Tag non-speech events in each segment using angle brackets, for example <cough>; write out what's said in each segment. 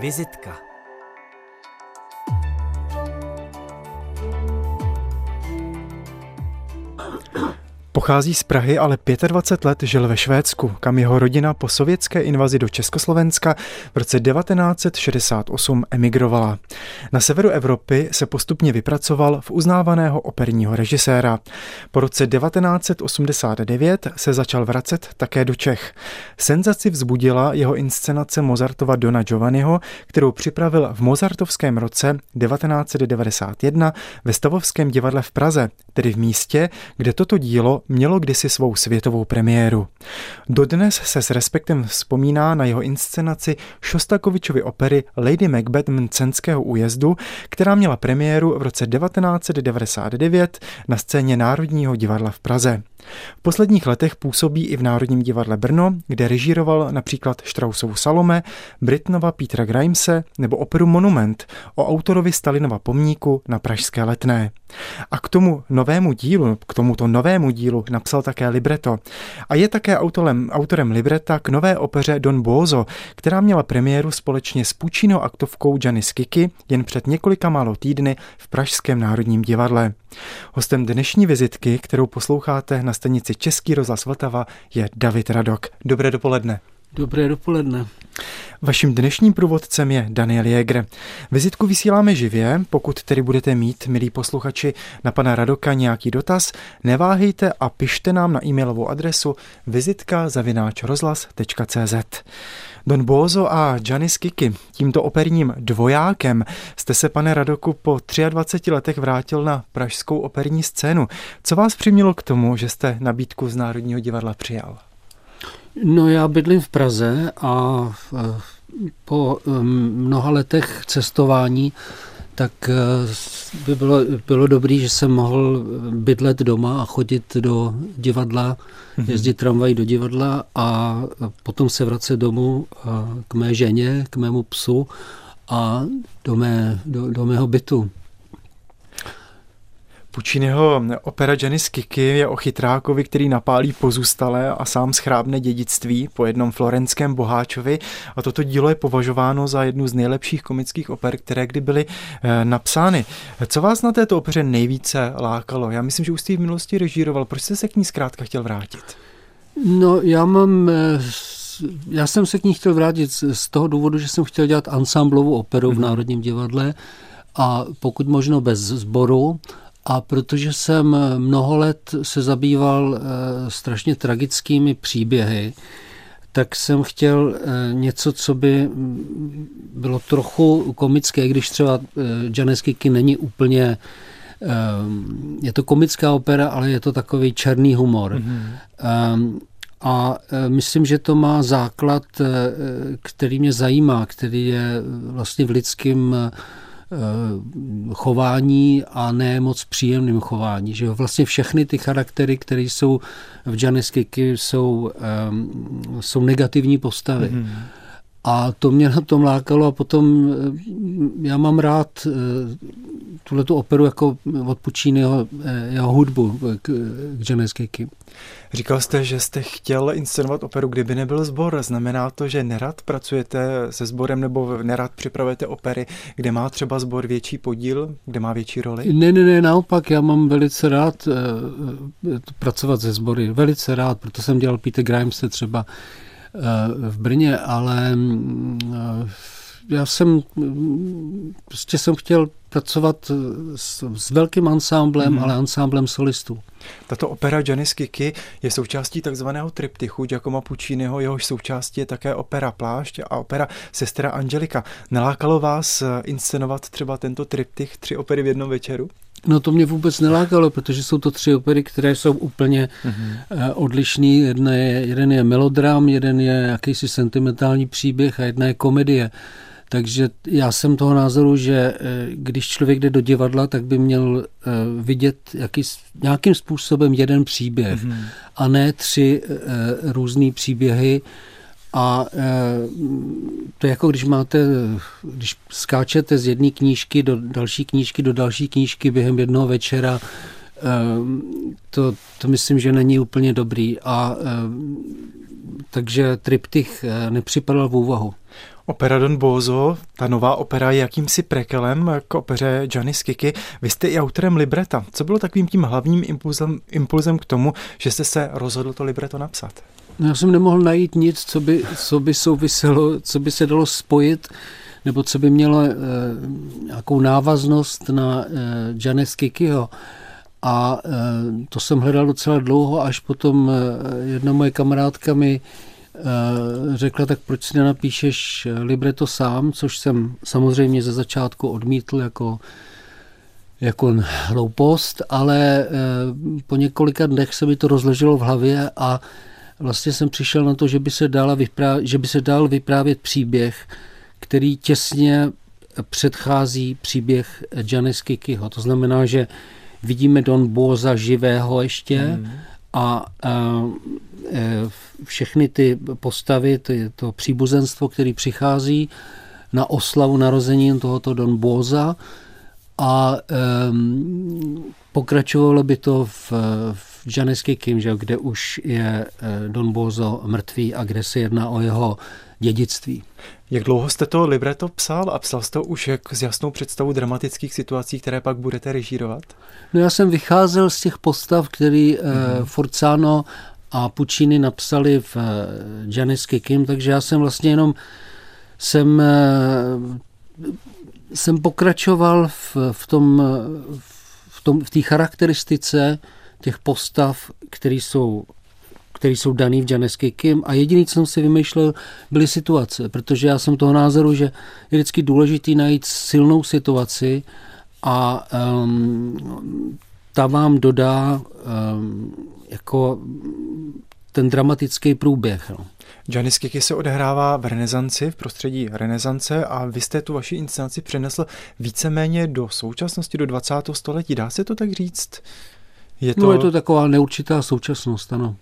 Vizitka Pochází z Prahy, ale 25 let žil ve Švédsku, kam jeho rodina po sovětské invazi do Československa v roce 1968 emigrovala. Na severu Evropy se postupně vypracoval v uznávaného operního režiséra. Po roce 1989 se začal vracet také do Čech. Senzaci vzbudila jeho inscenace Mozartova Dona Giovanniho, kterou připravil v Mozartovském roce 1991 ve Stavovském divadle v Praze, tedy v místě, kde toto dílo mělo kdysi svou světovou premiéru. Dodnes se s respektem vzpomíná na jeho inscenaci Šostakovičovy opery Lady Macbeth Mcenského újezdu, která měla premiéru v roce 1999 na scéně Národního divadla v Praze. V posledních letech působí i v Národním divadle Brno, kde režíroval například Štrausovu Salome, Britnova Petra Grimese nebo operu Monument o autorovi Stalinova pomníku na Pražské letné. A k tomu novému dílu, k tomuto novému dílu napsal také libreto. A je také autorem, autorem libreta k nové opeře Don Bozo, která měla premiéru společně s Pučinou aktovkou Janis Kiki jen před několika málo týdny v Pražském národním divadle. Hostem dnešní vizitky, kterou posloucháte na stanici Český rozhlas Vltava, je David Radok. Dobré dopoledne. Dobré dopoledne. Vaším dnešním průvodcem je Daniel Jäger. Vizitku vysíláme živě, pokud tedy budete mít, milí posluchači, na pana Radoka nějaký dotaz, neváhejte a pište nám na e-mailovou adresu vizitka.rozhlas.cz. Don Bozo a Janis Kiki, tímto operním dvojákem, jste se, pane Radoku, po 23 letech vrátil na pražskou operní scénu. Co vás přimělo k tomu, že jste nabídku z Národního divadla přijal? No já bydlím v Praze a e, po e, mnoha letech cestování tak e, by bylo, bylo dobré, že jsem mohl bydlet doma a chodit do divadla, mhm. jezdit tramvají do divadla a potom se vracet domů k mé ženě, k mému psu a do, mé, do, do mého bytu. Pucciniho opera Janis Kiki je o chytrákovi, který napálí pozůstalé a sám schrábne dědictví po jednom florenském boháčovi a toto dílo je považováno za jednu z nejlepších komických oper, které kdy byly eh, napsány. Co vás na této opeře nejvíce lákalo? Já myslím, že už jste ji v minulosti režíroval. Proč jste se k ní zkrátka chtěl vrátit? No, já mám eh, já jsem se k ní chtěl vrátit z toho důvodu, že jsem chtěl dělat ansamblovou operu v mhm. Národním divadle a pokud možno bez sboru a protože jsem mnoho let se zabýval eh, strašně tragickými příběhy, tak jsem chtěl eh, něco, co by mm, bylo trochu komické, když třeba eh, Janes Kiki není úplně je to komická opera, ale je to takový černý humor. Mm-hmm. A myslím, že to má základ, který mě zajímá, který je vlastně v lidském chování a ne moc příjemným chování. Že vlastně všechny ty charaktery, které jsou v Janis Kiki, jsou, um, jsou negativní postavy. Mm-hmm. A to mě na tom lákalo a potom eh, já mám rád eh, tuhle tu operu jako od Pucciniho, jeho hudbu k, k Kiki. Říkal jste, že jste chtěl inscenovat operu, kdyby nebyl sbor. Znamená to, že nerad pracujete se sborem nebo nerad připravujete opery, kde má třeba sbor větší podíl, kde má větší roli? Ne, ne, ne, naopak, já mám velice rád uh, pracovat se sbory. Velice rád, proto jsem dělal Peter Grimese třeba v Brně, ale uh, já jsem prostě jsem chtěl pracovat s, s velkým ansámblem, mm. ale ansámblem solistů. Tato opera Janis Kiki je součástí takzvaného triptychu Giacomo Pucciniho, jehož součástí je také opera Plášť a opera Sestra Angelika. Nalákalo vás eh, inscenovat třeba tento triptych, tři opery v jednom večeru? No to mě vůbec nelákalo, protože jsou to tři opery, které jsou úplně mm-hmm. odlišný. Jedna je, jeden je melodram, jeden je jakýsi sentimentální příběh a jedna je komedie. Takže já jsem toho názoru, že eh, když člověk jde do divadla, tak by měl eh, vidět jaký, nějakým způsobem jeden příběh mm-hmm. a ne tři různé příběhy. A e, to je jako když máte, když skáčete z jedné knížky do další knížky, do další knížky během jednoho večera, e, to, to myslím, že není úplně dobrý. A e, takže triptych nepřipadal v úvahu. Opera Don Bozo, ta nová opera je jakýmsi prekelem k opeře Gianni Skiki. Vy jste i autorem libreta. Co bylo takovým tím hlavním impulzem, impulzem k tomu, že jste se rozhodl to libreto napsat? No, já jsem nemohl najít nic, co by, co by souviselo, co by se dalo spojit, nebo co by mělo e, nějakou návaznost na e, Gianni Skikiho. A e, to jsem hledal docela dlouho, až potom e, jedna moje kamarádka mi Eh, řekla, tak proč si nenapíšeš libreto sám, což jsem samozřejmě ze začátku odmítl jako jako hloupost, ale eh, po několika dnech se mi to rozleželo v hlavě a vlastně jsem přišel na to, že by se, dala vyprávět, že by se dal vyprávět příběh, který těsně předchází příběh Janis Kikiho. To znamená, že vidíme Don Boza živého ještě mm. a, a Eh, všechny ty postavy, ty, to příbuzenstvo, který přichází na oslavu narozenin tohoto Don Boza a um, pokračovalo by to v, v Janeské Kim, že, kde už je eh, Don Bozo mrtvý a kde se jedná o jeho dědictví. Jak dlouho jste to libreto psal a psal jste to už jak s jasnou představou dramatických situací, které pak budete režírovat? No já jsem vycházel z těch postav, který mm-hmm. Forzano a Puccini napsali v Janis eh, Kim, takže já jsem vlastně jenom jsem, jsem pokračoval v, v tom v tom, v té charakteristice těch postav, které jsou které jsou daný v Janesky Kim a jediný, co jsem si vymýšlel, byly situace, protože já jsem toho názoru, že je vždycky důležitý najít silnou situaci a um, ta vám dodá um, jako ten dramatický průběh. No. Janis Kiki se odehrává v renesanci, v prostředí renesance a vy jste tu vaši inscenaci přenesl víceméně do současnosti, do 20. století. Dá se to tak říct? Je no, to... No je to taková neurčitá současnost, ano.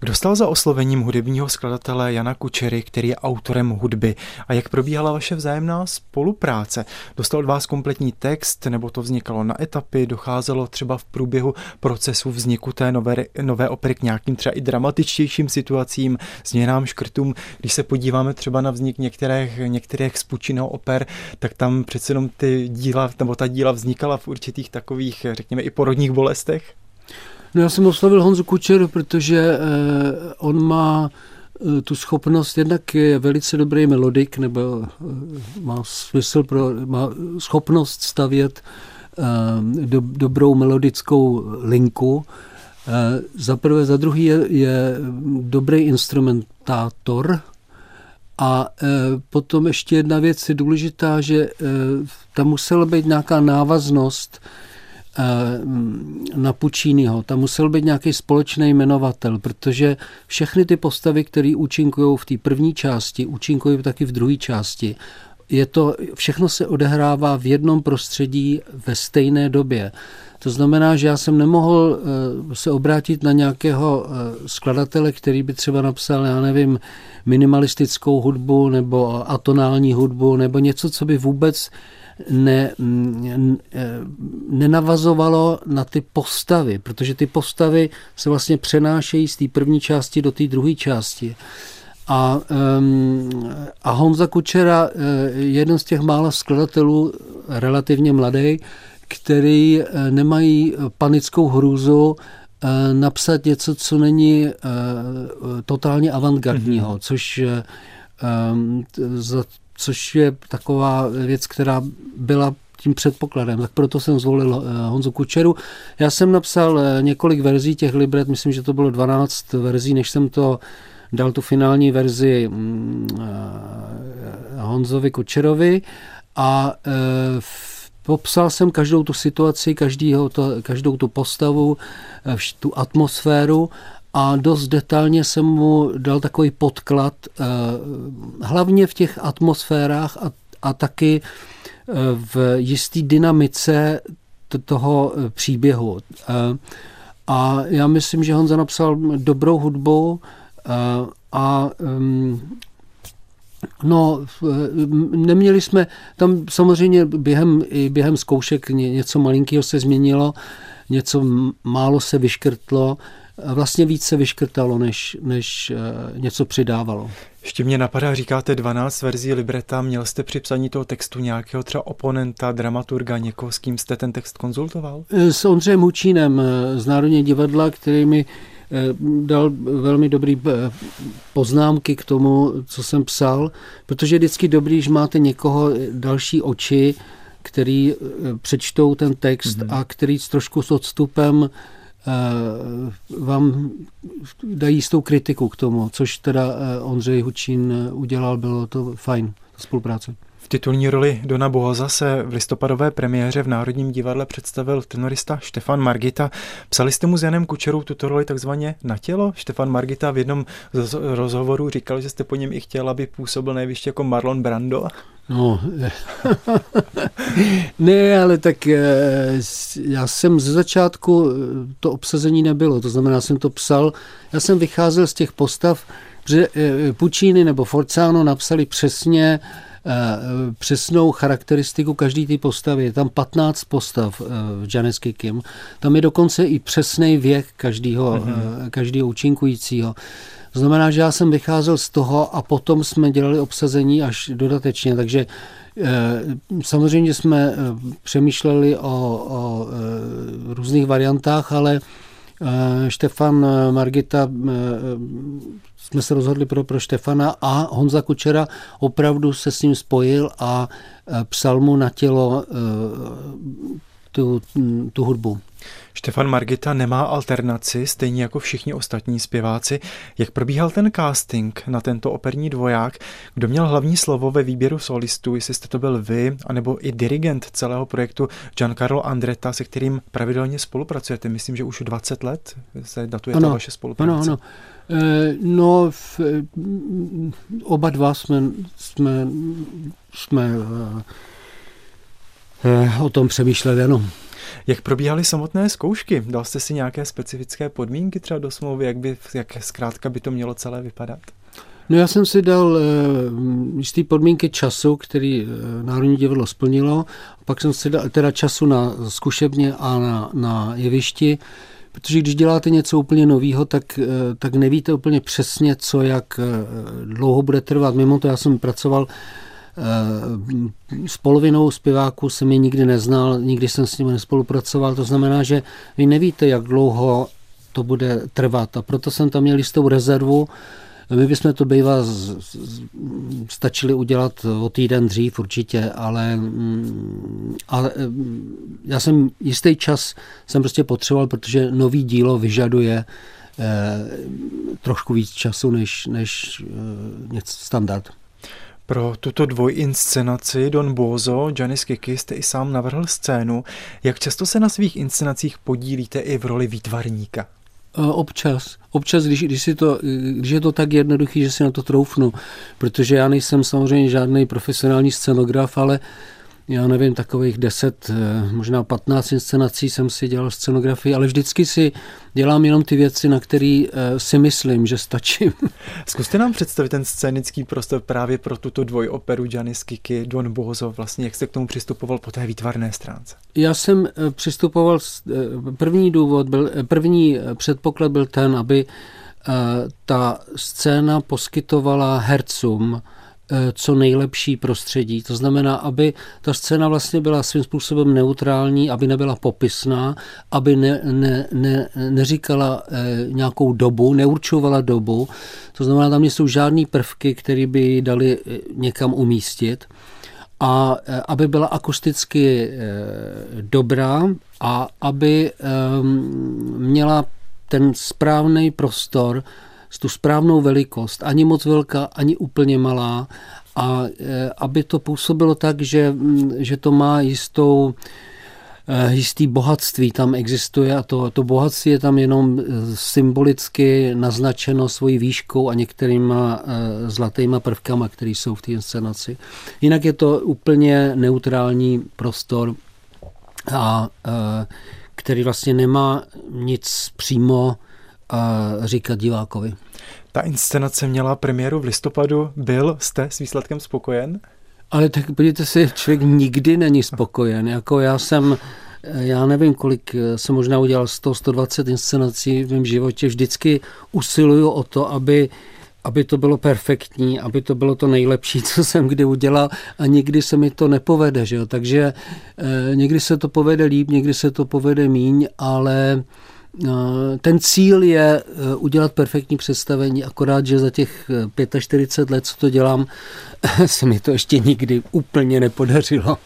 Kdo stal za oslovením hudebního skladatele Jana Kučery, který je autorem hudby? A jak probíhala vaše vzájemná spolupráce? Dostal od vás kompletní text, nebo to vznikalo na etapy? Docházelo třeba v průběhu procesu vzniku té nové, nové opery k nějakým třeba i dramatičtějším situacím, změnám, škrtům? Když se podíváme třeba na vznik některých, některých z Pučíného oper, tak tam přece jenom ty díla, nebo ta díla vznikala v určitých takových, řekněme, i porodních bolestech? No já jsem oslovil Honzu Kučeru, protože eh, on má eh, tu schopnost, jednak je velice dobrý melodik, nebo eh, má smysl pro, má schopnost stavět do, dobrou melodickou linku. Za prvé, za druhý je, je dobrý instrumentátor, a e, potom ještě jedna věc je důležitá, že e, tam musela být nějaká návaznost Eh, na Pucciniho. Tam musel být nějaký společný jmenovatel, protože všechny ty postavy, které účinkují v té první části, účinkují taky v druhé části. Je to, všechno se odehrává v jednom prostředí ve stejné době. To znamená, že já jsem nemohl eh, se obrátit na nějakého eh, skladatele, který by třeba napsal, já nevím, minimalistickou hudbu nebo atonální hudbu nebo něco, co by vůbec ne, nenavazovalo na ty postavy, protože ty postavy se vlastně přenášejí z té první části do té druhé části. A, a Honza Kučera je jeden z těch mála skladatelů, relativně mladý, který eh, nemají panickou hrůzu eh, napsat něco, co není totálně avantgardního, mm-hmm. což za což je taková věc, která byla tím předpokladem, tak proto jsem zvolil eh, Honzu Kučeru. Já jsem napsal eh, několik verzí těch libret, myslím, že to bylo 12 verzí, než jsem to dal tu finální verzi mm, eh, Honzovi Kučerovi a popsal jsem každou tu situaci, každýho to, každou tu postavu, tu atmosféru a dost detailně jsem mu dal takový podklad, eh, hlavně v těch atmosférách a, a taky eh, v jisté dynamice toho eh, příběhu. A já myslím, že Honza napsal dobrou hudbu a um, No, neměli jsme, tam samozřejmě během, i během zkoušek něco malinkého se změnilo, něco málo se vyškrtlo, vlastně víc se vyškrtalo, než, než eh, něco přidávalo. Ještě mě napadá, říkáte 12 verzí libreta, měl jste při psaní toho textu nějakého třeba oponenta, dramaturga, někoho, s kým jste ten text konzultoval? Eh, s Ondřejem Hučínem eh, z Národního divadla, který mi dal velmi dobrý poznámky k tomu, co jsem psal, protože je vždycky dobrý, když máte někoho další oči, který přečtou ten text mm-hmm. a který s trošku s odstupem vám dají jistou kritiku k tomu, což teda eh, Ondřej Hučín udělal, bylo to fajn, spolupráce. V titulní roli Dona Bohoza se v listopadové premiéře v Národním divadle představil tenorista Štefan Margita. Psali jste mu s Janem Kučerou tuto roli takzvaně na tělo? Štefan Margita v jednom z rozhovorů říkal, že jste po něm i chtěl, aby působil nejvíc jako Marlon Brando. No, <laughs> ne, ale tak eh, já jsem ze začátku, eh, to obsazení nebylo, to znamená, jsem to psal, já jsem vycházel z těch postav, že eh, Puccini nebo Forzano napsali přesně přesnou charakteristiku každé té postavy. Je tam 15 postav v Janes Kim. Tam je dokonce i přesný věk každého, mm-hmm. každého účinkujícího. To znamená, že já jsem vycházel z toho a potom jsme dělali obsazení až dodatečně, takže eh, samozřejmě jsme eh, přemýšleli o, o eh, různých variantách, ale Štefan Margita, jsme se rozhodli pro, pro Štefana a Honza Kučera opravdu se s ním spojil a psal mu na tělo tu, tu hudbu. Štefan Margita nemá alternaci, stejně jako všichni ostatní zpěváci. Jak probíhal ten casting na tento operní dvoják? Kdo měl hlavní slovo ve výběru solistů, jestli jste to byl vy, anebo i dirigent celého projektu Giancarlo Andretta, se kterým pravidelně spolupracujete? Myslím, že už 20 let se datuje ano, ta vaše spolupráce. Ano, ano. E, no, v, oba dva jsme, jsme, jsme e, o tom přemýšleli, ano. Jak probíhaly samotné zkoušky? Dal jste si nějaké specifické podmínky třeba do smlouvy, jak, by, jak zkrátka by to mělo celé vypadat? No já jsem si dal uh, jistý podmínky času, který uh, Národní divadlo splnilo. Pak jsem si dal teda času na zkušebně a na, na jevišti, protože když děláte něco úplně nového, tak, uh, tak nevíte úplně přesně, co jak uh, dlouho bude trvat. Mimo to já jsem pracoval uh, s polovinou zpěváků jsem je nikdy neznal, nikdy jsem s nimi nespolupracoval, to znamená, že vy nevíte, jak dlouho to bude trvat a proto jsem tam měl jistou rezervu. My bychom to bývá stačili udělat o týden dřív určitě, ale, mm, ale mm, já jsem jistý čas jsem prostě potřeboval, protože nový dílo vyžaduje eh, trošku víc času než, než eh, standard. Pro tuto dvojinscenaci Don Bozo, Janis Kiki, jste i sám navrhl scénu. Jak často se na svých inscenacích podílíte i v roli výtvarníka? E, občas. Občas, když, když, si to, když je to tak jednoduchý, že si na to troufnu. Protože já nejsem samozřejmě žádný profesionální scenograf, ale já nevím, takových 10, eh, možná 15 inscenací jsem si dělal scenografii, ale vždycky si dělám jenom ty věci, na které eh, si myslím, že stačím. <laughs> Zkuste nám představit ten scénický prostor právě pro tuto dvojoperu Janis Kiki, Don Bozo, vlastně jak jste k tomu přistupoval po té výtvarné stránce? Já jsem eh, přistupoval, první důvod byl, první předpoklad byl ten, aby ta scéna poskytovala hercům co nejlepší prostředí. To znamená, aby ta scéna vlastně byla svým způsobem neutrální, aby nebyla popisná, aby ne, ne, ne, neříkala eh, nějakou dobu, neurčovala dobu. To znamená, tam nejsou žádné prvky, které by dali eh, někam umístit a aby byla akusticky dobrá a aby měla ten správný prostor, tu správnou velikost, ani moc velká, ani úplně malá, a e, aby to působilo tak, že, že to má jistou e, jistý bohatství tam existuje a to, to bohatství je tam jenom e, symbolicky naznačeno svojí výškou a některýma zlatýma prvkama, které jsou v té inscenaci. Jinak je to úplně neutrální prostor, a, který vlastně nemá nic přímo říkat divákovi. Ta inscenace měla premiéru v listopadu. Byl jste s výsledkem spokojen? Ale tak podívejte si, člověk nikdy není spokojen. Jako já jsem, já nevím, kolik jsem možná udělal 100, 120 inscenací v mém životě. Vždycky usiluju o to, aby aby to bylo perfektní, aby to bylo to nejlepší, <laughs> co jsem kdy udělal a někdy se mi to nepovede. Že jo? Takže e, někdy se to povede líp, někdy se to povede míň, ale Eh, ten cíl je eh, udělat perfektní představení, akorát, že za těch 45 eh, let, co to dělám, <laughs> se mi to ještě nikdy úplně nepodařilo.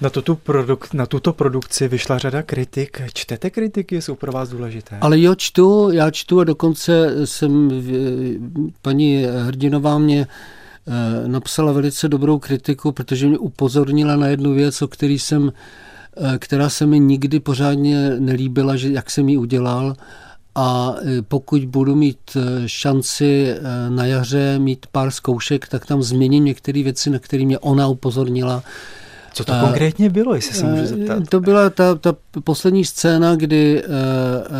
Na, tuto, produk- na tuto produkci vyšla řada kritik. Čtete kritiky, jsou pro vás důležité? Ale jo, čtu, já čtu a dokonce jsem, paní Hrdinová mě napsala velice dobrou kritiku, protože mě upozornila na jednu věc, o který jsem Eh, která se mi nikdy pořádně nelíbila, že jak jsem ji udělal. A eh, pokud budu mít eh, šanci na jaře mít pár zkoušek, tak tam změním některé věci, na které mě ona upozornila. Co to konkrétně bylo, jestli se můžu zeptat? To byla ta, ta poslední scéna, kdy uh, uh,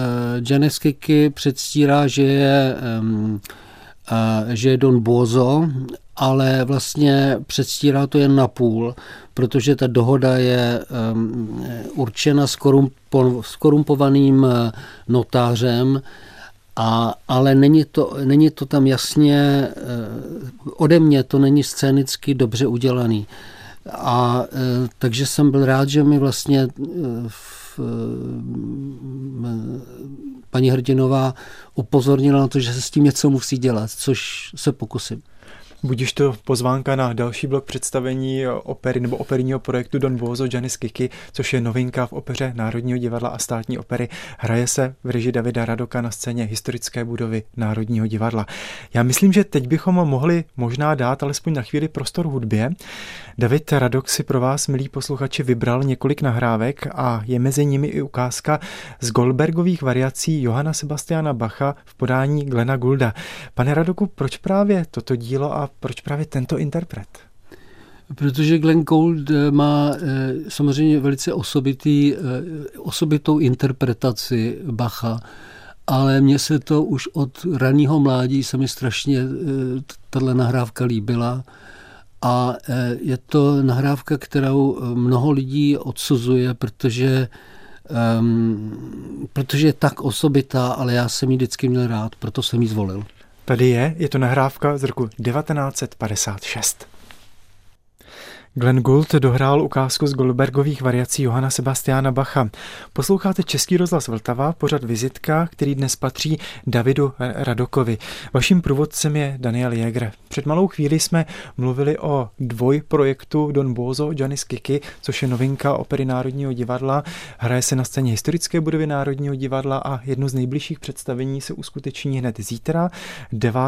Janes Kiki předstírá, že je, um, uh, že je Don Bozo, ale vlastně předstírá to jen na půl, protože ta dohoda je um, určena skorumpovaným uh, notářem, a, ale není to, není to tam jasně, uh, ode mě to není scénicky dobře udělaný. A uh, takže jsem byl rád, že mi vlastně v, paní Hrdinová upozornila na to, že se s tím něco musí dělat, což se pokusím. Budíš to pozvánka na další blok představení opery nebo operního projektu Don Bozo Janis Kiki, což je novinka v opeře Národního divadla a státní opery. Hraje se v režii Davida Radoka na scéně historické budovy Národního divadla. Já myslím, že teď bychom mohli možná dát alespoň na chvíli prostor hudbě. David Radok si pro vás, milí posluchači, vybral několik nahrávek a je mezi nimi i ukázka z Goldbergových variací Johana Sebastiana Bacha v podání Glena Gulda. Pane Radoku, proč právě toto dílo a proč právě tento interpret? Protože Glenn Gould eh, má eh, samozřejmě velice osobitý, eh, osobitou interpretaci Bacha, ale mně se to už od raného mládí se mi strašně tahle nahrávka líbila. A je to nahrávka, kterou mnoho lidí odsuzuje, protože, um, protože je tak osobitá, ale já jsem ji vždycky měl rád, proto jsem ji zvolil. Tady je, je to nahrávka z roku 1956. Glenn Gould dohrál ukázku z Goldbergových variací Johana Sebastiana Bacha. Posloucháte Český rozhlas Vltava, pořad Vizitka, který dnes patří Davidu Radokovi. Vaším průvodcem je Daniel Jäger. Před malou chvíli jsme mluvili o dvojprojektu Don Bozo Janis Kiki, což je novinka opery Národního divadla. Hraje se na scéně historické budovy Národního divadla a jedno z nejbližších představení se uskuteční hned zítra, 9.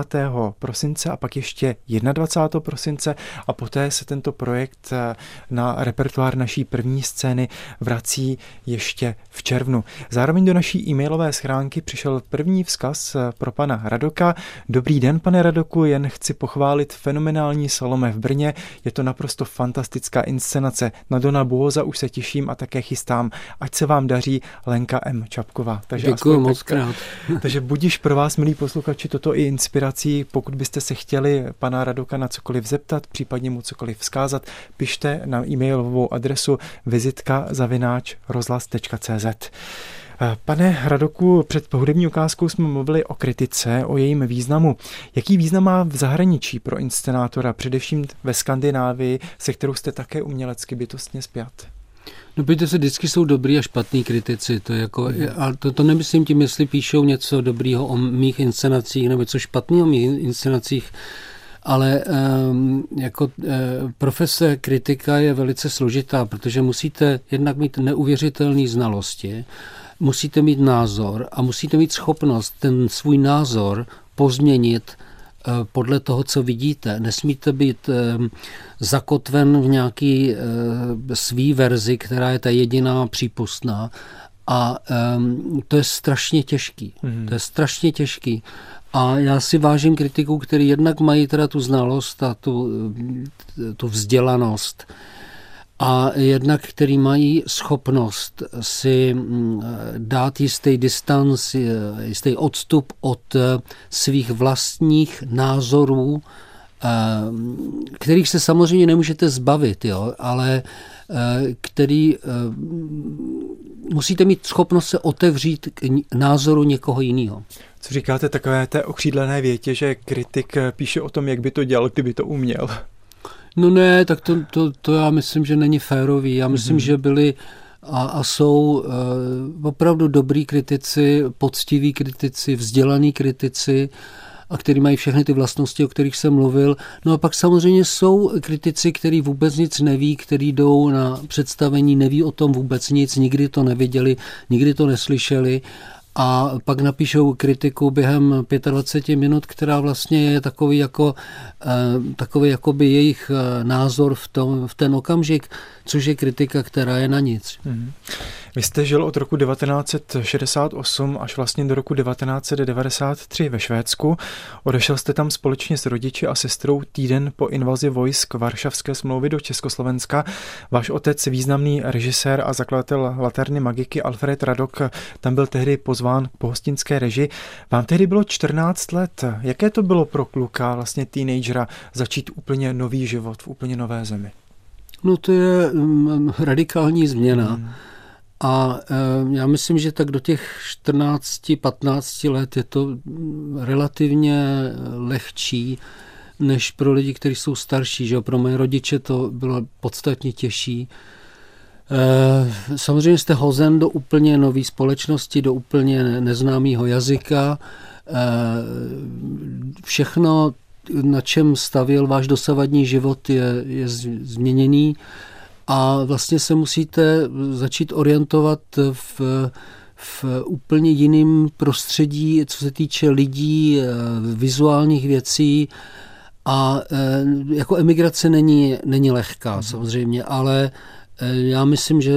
prosince a pak ještě 21. prosince a poté se tento projekt projekt eh, na repertoár naší první scény vrací ještě v červnu. Zároveň do naší e-mailové schránky přišel první vzkaz eh, pro pana Radoka. Dobrý den, pane Radoku, jen chci pochválit fenomenální Salome v Brně. Je to naprosto fantastická inscenace. Na Dona Bóza už se těším a také chystám. Ať se vám daří Lenka M. Čapková. Takže Děkuji moc krát. <laughs> Takže budíš pro vás, milí posluchači, toto i inspirací, pokud byste se chtěli pana Radoka na cokoliv zeptat, případně mu cokoliv vzkázat, pište na e-mailovou adresu vizitka.rozhlas.cz. Pane Radoku, před hudební ukázkou jsme mluvili o kritice, o jejím významu. Jaký význam má v zahraničí pro inscenátora, především ve Skandinávii, se kterou jste také umělecky bytostně spjat? No pojďte se, vždycky jsou dobrý a špatný kritici. To je jako, mm. a to, to nemyslím tím, jestli píšou něco dobrýho o mých inscenacích nebo něco špatného o mých inscenacích ale um, jako uh, profese kritika je velice složitá, protože musíte jednak mít neuvěřitelné znalosti, musíte mít názor a musíte mít schopnost ten svůj názor pozměnit uh, podle toho, co vidíte. Nesmíte být uh, zakotven v nějaký uh, svý verzi, která je ta jediná přípustná. A um, to je strašně těžký. Mm. To je strašně těžký. A já si vážím kritiků, který jednak mají teda tu znalost a tu, tu vzdělanost a jednak, který mají schopnost si mm, dát jistý distanc, jistý odstup od svých vlastních názorů, kterých se samozřejmě nemůžete zbavit, jo, ale který musíte mít schopnost se otevřít k názoru někoho jiného. Co říkáte takové té okřídlené větě, že kritik píše o tom, jak by to dělal, kdyby to uměl? No ne, tak to, to, to já myslím, že není férový. Já myslím, mm-hmm. že byli a, a jsou uh, opravdu dobrý kritici, poctiví kritici, vzdělaní kritici, a který mají všechny ty vlastnosti, o kterých jsem mluvil. No a pak samozřejmě jsou kritici, kteří vůbec nic neví, kteří jdou na představení, neví o tom vůbec nic, nikdy to neviděli, nikdy to neslyšeli a pak napíšou kritiku během 25 minut, která vlastně je takový jako, eh, takový jakoby jejich eh, názor v, tom, v ten okamžik, což je kritika, která je na nic. Mm-hmm. Vy jste žil od roku 1968 až vlastně do roku 1993 ve Švédsku. Odešel jste tam společně s rodiči a sestrou týden po invazi vojsk Varšavské smlouvy do Československa. Váš otec, významný režisér a zakladatel Laterny Magiky Alfred Radok, tam byl tehdy pozván k pohostinské reži. Vám tehdy bylo 14 let. Jaké to bylo pro kluka, vlastně teenagera, začít úplně nový život v úplně nové zemi? No to je um, radikální změna. Hmm. A eh, já myslím, že tak do těch 14-15 let je to relativně lehčí než pro lidi, kteří jsou starší. Že? Pro moje rodiče to bylo podstatně těžší. Eh, samozřejmě jste hozen do úplně nové společnosti, do úplně neznámého jazyka. Eh, všechno, na čem stavil váš dosavadní život, je, je změněný a vlastně se musíte začít orientovat v, v úplně jiném prostředí, co se týče lidí, eh, vizuálních věcí. A eh, jako emigrace není, není lehká mhm. samozřejmě, ale já myslím, že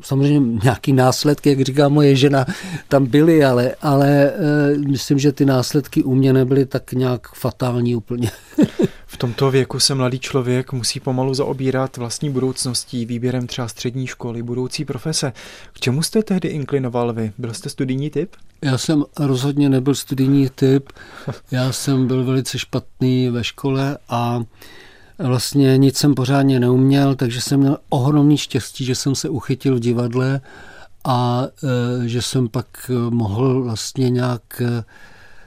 samozřejmě nějaký následky, jak říká moje žena, tam byly, ale, ale eh, myslím, že ty následky u mě nebyly tak nějak fatální úplně. <laughs> V tomto věku se mladý člověk musí pomalu zaobírat vlastní budoucností, výběrem třeba střední školy, budoucí profese. K čemu jste tehdy inklinoval vy? Byl jste studijní typ? Já jsem rozhodně nebyl studijní typ. <laughs> Já jsem byl velice špatný ve škole a Vlastně nic jsem pořádně neuměl, takže jsem měl ohromný štěstí, že jsem se uchytil v divadle a e, že jsem pak mohl vlastně nějak e,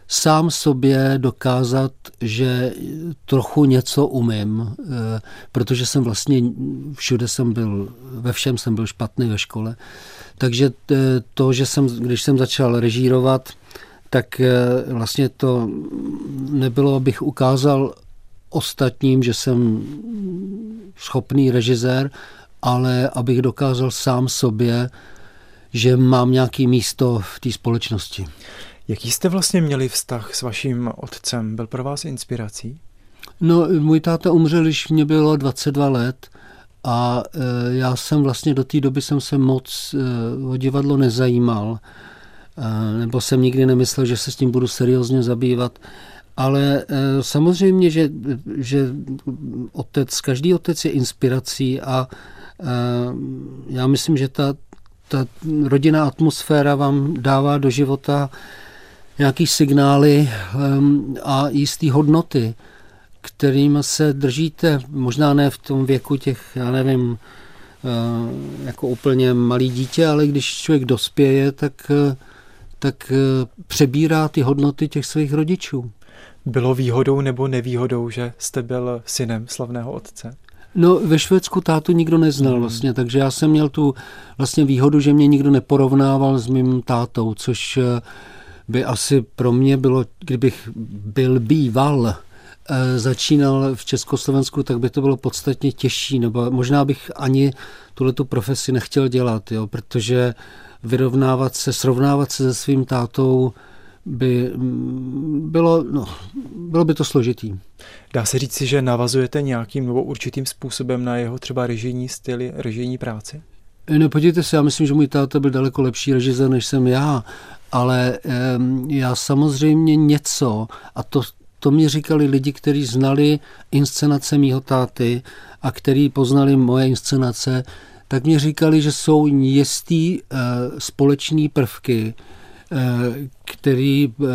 sám sobě dokázat, že trochu něco umím, e, protože jsem vlastně všude jsem byl, ve všem jsem byl špatný ve škole. Takže to, že jsem, když jsem začal režírovat, tak vlastně to nebylo, abych ukázal ostatním, že jsem schopný režisér, ale abych dokázal sám sobě, že mám nějaký místo v té společnosti. Jaký jste vlastně měli vztah s vaším otcem? Byl pro vás inspirací? No, můj táta umřel, když mě bylo 22 let a e, já jsem vlastně do té doby jsem se moc e, o divadlo nezajímal, e, nebo jsem nikdy nemyslel, že se s tím budu seriózně zabývat. Ale eh, samozřejmě, že, že otec, každý otec je inspirací a eh, já myslím, že ta, ta rodinná atmosféra vám dává do života nějaký signály ehm, a jisté hodnoty, kterým se držíte, možná ne v tom věku těch, já nevím, eh, jako úplně malý dítě, ale když člověk dospěje, tak, tak přebírá ty hodnoty těch svých rodičů. Bylo výhodou nebo nevýhodou, že jste byl synem slavného otce? No, ve Švédsku tátu nikdo neznal hmm. vlastně, takže já jsem měl tu vlastně výhodu, že mě nikdo neporovnával s mým tátou, což eh, by asi pro mě bylo, kdybych byl býval, eh, začínal v Československu, tak by to bylo podstatně těžší, nebo možná bych ani tuhle tu profesi nechtěl dělat, jo, protože vyrovnávat se, srovnávat se se svým tátou by mm, bylo, no, bylo by to složitý. Dá se říci, že navazujete nějakým nebo určitým způsobem na jeho třeba režijní styl, režijní práci? No podívejte se, já myslím, že můj táta byl daleko lepší režisér, než jsem já, ale um, já samozřejmě něco, a to, to mi říkali lidi, kteří znali inscenace mýho táty a kteří poznali moje inscenace, tak mi říkali, že jsou jistý uh, společný prvky, který uh,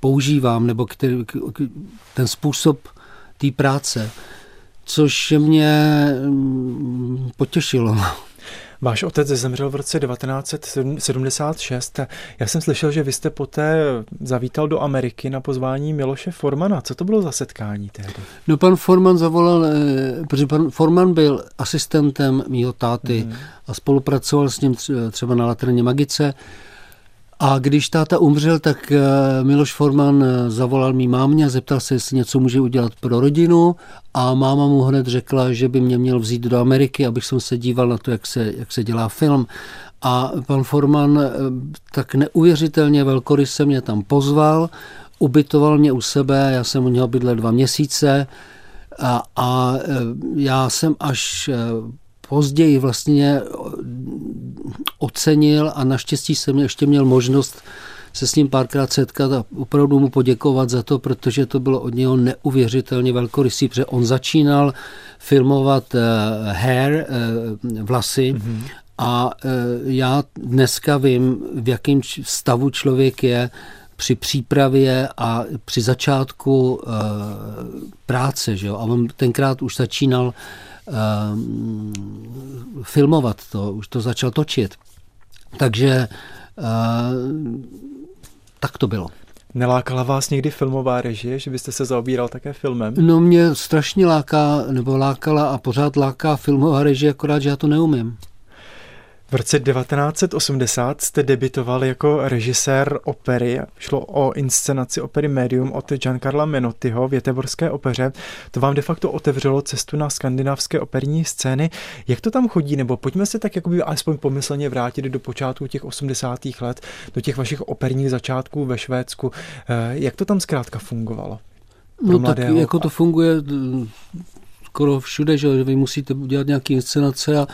používám, nebo který, ten způsob té práce, což mě mm, potěšilo. <laughs> Váš otec zemřel v roce 1976. Já jsem slyšel, že vy jste poté zavítal do Ameriky na pozvání Miloše Formana. Co to bylo za setkání tehdy? No pan Forman zavolal, eh, protože pan Forman byl asistentem mýho táty mm. a spolupracoval s ním třeba na Laterně Magice. A když táta umřel, tak eh, Miloš Forman eh, zavolal mý mámě a zeptal se, jestli něco může udělat pro rodinu a máma mu hned řekla, že by mě měl vzít do Ameriky, abych se díval na to, jak se, jak se dělá film. A pan Forman eh, tak neuvěřitelně velkoryse mě tam pozval, ubytoval mě u sebe, já jsem u něho bydlel dva měsíce a, a já jsem až později vlastně ocenil a naštěstí jsem ještě měl možnost se s ním párkrát setkat a opravdu mu poděkovat za to, protože to bylo od něho neuvěřitelně velkorysý, protože on začínal filmovat uh, hair, uh, vlasy, mm-hmm. a uh, já dneska vím, v jakém stavu člověk je při přípravě a při začátku uh, práce. Že jo? A on tenkrát už začínal uh, filmovat to, už to začal točit. Takže ehm, tak to bylo. Nelákala vás někdy filmová režie, že byste se zaobíral také filmem? No mě strašně láká, nebo lákala a pořád láká filmová režie, akorát, že já to neumím. V roce 1980 jste debitoval jako režisér opery. Šlo o inscenaci opery Medium od Giancarla Menottiho v Jeteborské opeře. To vám de facto otevřelo cestu na skandinávské operní scény. Jak to tam chodí? Nebo pojďme se tak jakoby aspoň pomyslně vrátit do počátku těch 80. let, do těch vašich operních začátků ve Švédsku. Eh, jak to tam zkrátka fungovalo? No tak jako to funguje eh, skoro všude, že vy musíte dělat nějaké inscenace a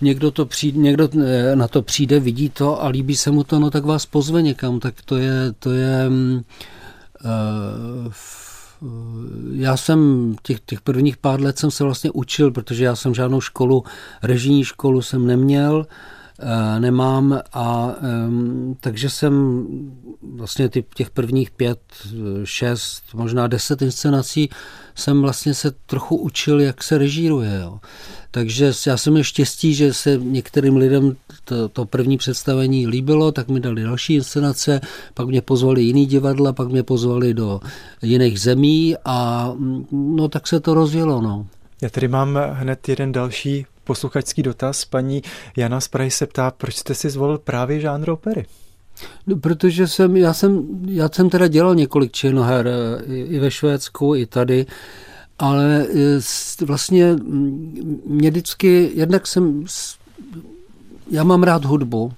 někdo, to přijde, někdo eh, na to přijde, vidí to a líbí se mu to, no tak vás pozve někam, tak to je, to je uh, já jsem těch, těch prvních pár let jsem se vlastně učil, protože já jsem žádnou školu, režijní školu jsem neměl, nemám a takže jsem vlastně ty, těch prvních pět, šest, možná deset inscenací jsem vlastně se trochu učil, jak se režíruje. Jo. Takže já jsem měl štěstí, že se některým lidem to, to první představení líbilo, tak mi dali další inscenace, pak mě pozvali jiný divadla, pak mě pozvali do jiných zemí a no tak se to rozjelo. No. Já tady mám hned jeden další posluchačský dotaz. Paní Jana z Prahy se ptá, proč jste si zvolil právě žánr opery? No, protože jsem, já jsem, já jsem teda dělal několik činoher i ve Švédsku, i tady ale e, vlastně mě vždycky, jednak jsem, já mám rád hudbu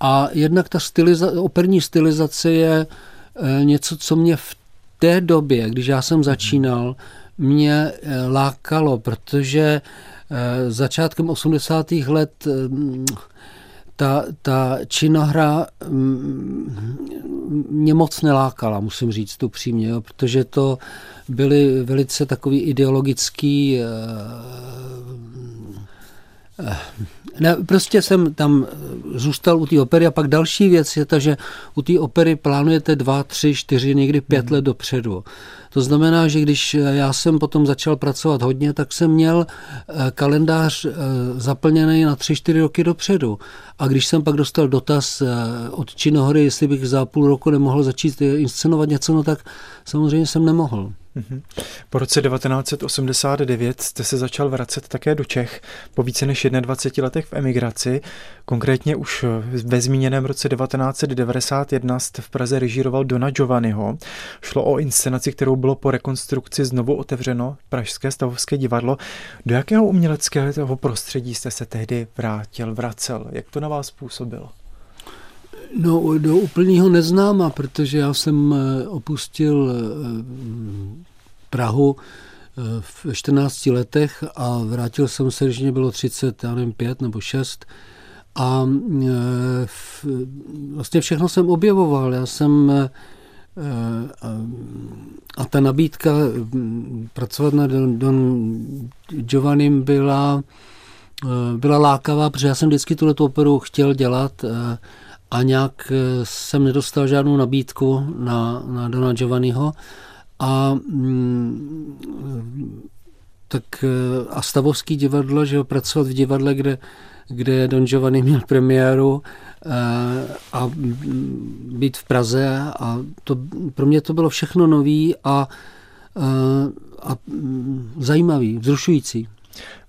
a jednak ta styliza, operní stylizace je e, něco, co mě v té době, když já jsem začínal, mě lákalo, protože začátkem 80. let ta, ta činohra mě moc nelákala, musím říct upřímně, jo, protože to byly velice takový ideologický eh, eh, ne, prostě jsem tam zůstal u té opery a pak další věc je ta, že u té opery plánujete dva, tři, čtyři, někdy pět hmm. let dopředu. To znamená, že když já jsem potom začal pracovat hodně, tak jsem měl eh, kalendář zaplněný na tři, čtyři roky dopředu. A když jsem pak dostal dotaz od Činohory, jestli bych za půl roku nemohl začít inscenovat něco, no tak samozřejmě jsem nemohl. Po roce 1989 jste se začal vracet také do Čech po více než 21 letech v emigraci. Konkrétně už ve zmíněném roce 1991 jste v Praze režíroval Dona Giovanniho. Šlo o inscenaci, kterou bylo po rekonstrukci znovu otevřeno Pražské stavovské divadlo. Do jakého uměleckého prostředí jste se tehdy vrátil, vracel? Jak to na vás působilo? No, do úplného neznáma, protože já jsem eh, opustil eh, Prahu eh, v 14 letech a vrátil jsem se, když mě bylo 30, já nevím, 5 nebo 6 a vlastně všechno jsem objevoval. Já jsem a ta nabídka pracovat na Don, Don Giovannim byla, byla lákavá, protože já jsem vždycky tuto operu chtěl dělat a nějak jsem nedostal žádnou nabídku na, na Dona Giovanniho a mm, tak a Stavovský divadlo, že pracovat v divadle, kde, kde Don Giovanni měl premiéru a být v Praze a to, pro mě to bylo všechno nový a, a zajímavý, vzrušující.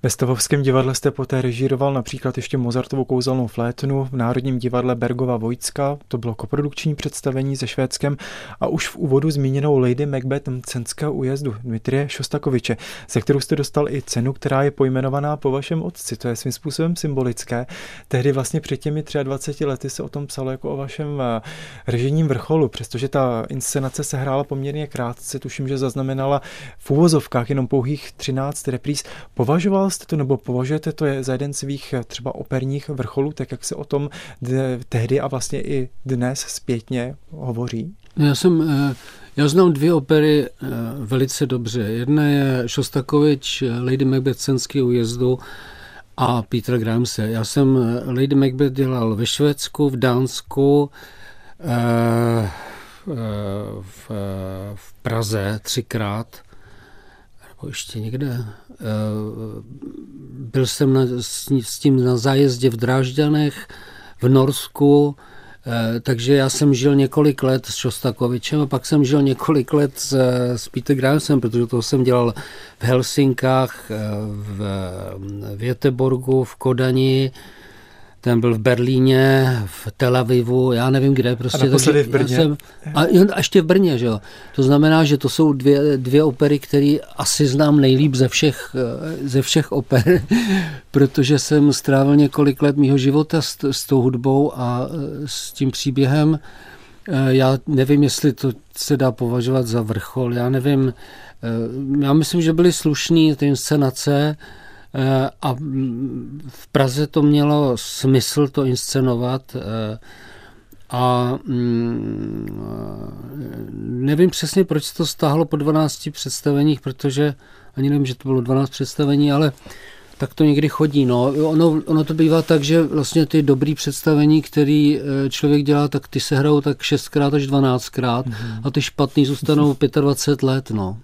Ve Stavovském divadle jste poté režíroval například ještě Mozartovou kouzelnou flétnu v Národním divadle Bergova Vojcka, to bylo koprodukční představení se Švédskem a už v úvodu zmíněnou Lady Macbeth Mcenského újezdu Dmitrie Šostakoviče, se kterou jste dostal i cenu, která je pojmenovaná po vašem otci. To je svým způsobem symbolické. Tehdy vlastně před těmi 23 lety se o tom psalo jako o vašem eh, režijním vrcholu, přestože ta inscenace se hrála poměrně krátce, tuším, že zaznamenala v úvozovkách jenom pouhých 13 repríz. Považoval jste to nebo považujete to je za jeden svých eh, třeba operních vrcholů, tak jak se o tom tehdy a vlastně i dnes zpětně hovoří? No, já jsem, eh, já znám dvě opery eh, velice dobře. Jedna je Šostakovič Lady Macbeth Senský újezdu a Peter Gramse. Já jsem Lady Macbeth dělal ve Švédsku, v Dánsku, v, v Praze třikrát ještě někde. Eh, byl jsem na, s tím na zájezdě v Drážďanech, v Norsku, eh, takže já jsem žil několik let s Šostakovičem a pak jsem žil několik let s, s Peter Gramsem, protože to jsem dělal v Helsinkách, eh, v Věteborgu, v Kodani, ten byl v Berlíně, v Tel Avivu, já nevím kde. Prostě, a takže v Brně. Jsem, a, a ještě v Brně, že jo. To znamená, že to jsou dvě, dvě opery, které asi znám nejlíp ze všech, ze všech oper, <laughs> protože jsem strávil několik let mého života s, s tou hudbou a s tím příběhem. Já nevím, jestli to se dá považovat za vrchol, já nevím. Já myslím, že byly slušné ty inscenace, Eh, a v Praze to mělo smysl to inscenovat eh, a mm, nevím přesně, proč se to stáhlo po 12 představeních, protože ani nevím, že to bylo 12 představení, ale tak to někdy chodí. No. Ono, ono to bývá tak, že vlastně ty dobrý představení, který eh, člověk dělá, tak ty se hrajou tak 6krát až 12krát mm-hmm. a ty špatný zůstanou 25 let. No.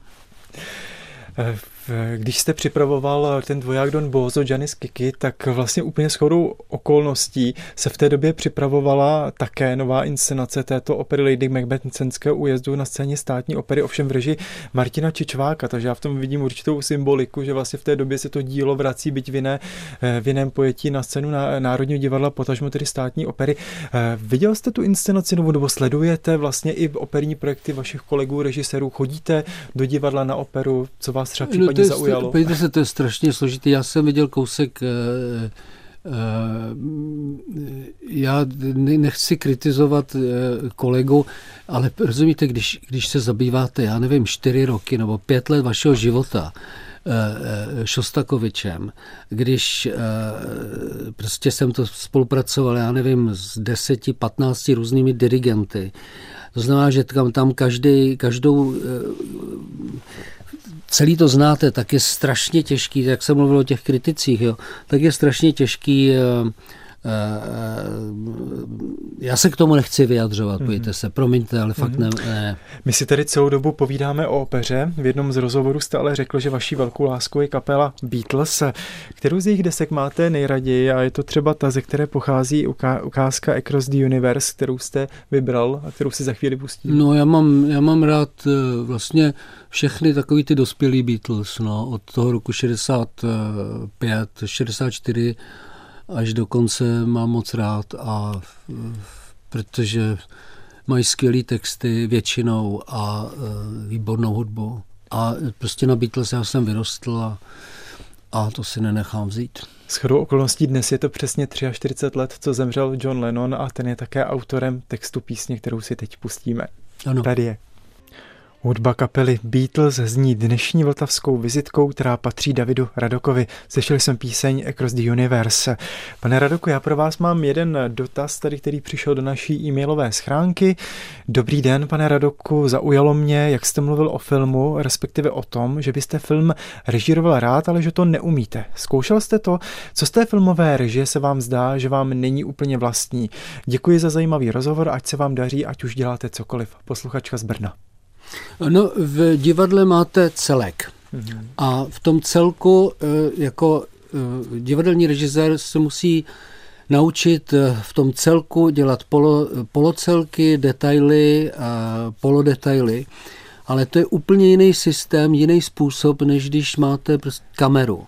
Když jste připravoval ten dvoják Don Bozo Janis Kiki, tak vlastně úplně shodou okolností se v té době připravovala také nová inscenace této opery Lady Macbeth Cenského újezdu na scéně státní opery, ovšem v režii Martina Čičváka, takže já v tom vidím určitou symboliku, že vlastně v té době se to dílo vrací byť v, jiné, eh, v jiném pojetí na scénu na Národního divadla, potažmo tedy státní opery. Eh, viděl jste tu inscenaci nebo, nebo sledujete vlastně i operní projekty vašich kolegů, režisérů, chodíte do divadla na operu, co vás třeba no, případně no, zaujalo? Podívejte se, to je strašně složitý. Já jsem viděl kousek eh, eh, já nechci kritizovat eh, kolegu, ale rozumíte, když, když se zabýváte, já nevím, čtyři roky nebo pět let vašeho života Šostakovičem, když prostě jsem to spolupracoval, já nevím, s deseti, patnácti různými dirigenty. To znamená, že tam, tam každý, každou celý to znáte, tak je strašně těžký, jak jsem mluvil o těch kriticích, jo, tak je strašně těžký eh, já se k tomu nechci vyjadřovat, mm-hmm. se, promiňte, ale fakt mm-hmm. ne, ne. My si tady celou dobu povídáme o opeře. V jednom z rozhovorů jste ale řekl, že vaší velkou láskou je kapela Beatles. Kterou z jejich desek máte nejraději a je to třeba ta, ze které pochází ukázka Across the Universe, kterou jste vybral a kterou si za chvíli pustíme? No já mám, já mám rád eh, vlastně všechny takový ty dospělý Beatles, no, od toho roku 65, 64 až do konce mám moc rád a protože mají skvělé texty většinou a e, výbornou hudbu. A prostě na Beatles já jsem vyrostl a, a to si nenechám vzít. S chodou okolností dnes je to přesně 43 let, co zemřel John Lennon a ten je také autorem textu písně, kterou si teď pustíme. Ano. Tady je. Hudba kapely Beatles zní dnešní vltavskou vizitkou, která patří Davidu Radokovi. Slyšeli jsem píseň Across the Universe. Pane Radoku, já pro vás mám jeden dotaz, tady, který přišel do naší e-mailové schránky. Dobrý den, pane Radoku, zaujalo mě, jak jste mluvil o filmu, respektive o tom, že byste film režíroval rád, ale že to neumíte. Zkoušel jste to? Co z té filmové režie se vám zdá, že vám není úplně vlastní? Děkuji za zajímavý rozhovor, ať se vám daří, ať už děláte cokoliv. Posluchačka z Brna. No, v divadle máte celek. Mm-hmm. A v tom celku eh, jako eh, divadelní režisér se musí naučit eh, v tom celku dělat polo, polocelky, detaily a polodetaily. Ale to je úplně jiný systém, jiný způsob, než když máte prostě kameru.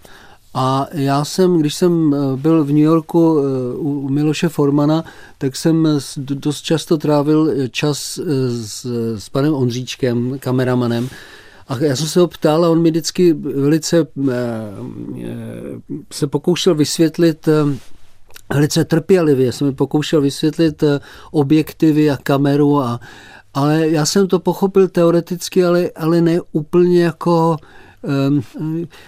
A já jsem, když jsem eh, byl v New Yorku eh, u Miloše Formana, tak jsem dost často trávil eh, čas s, s panem Ondříčkem, kameramanem, a já jsem se ho ptal a on mi vždycky velice se pokoušel vysvětlit velice trpělivě, jsem mi pokoušel vysvětlit objektivy a kameru, a, ale já jsem to pochopil teoreticky, ale, ale ne úplně jako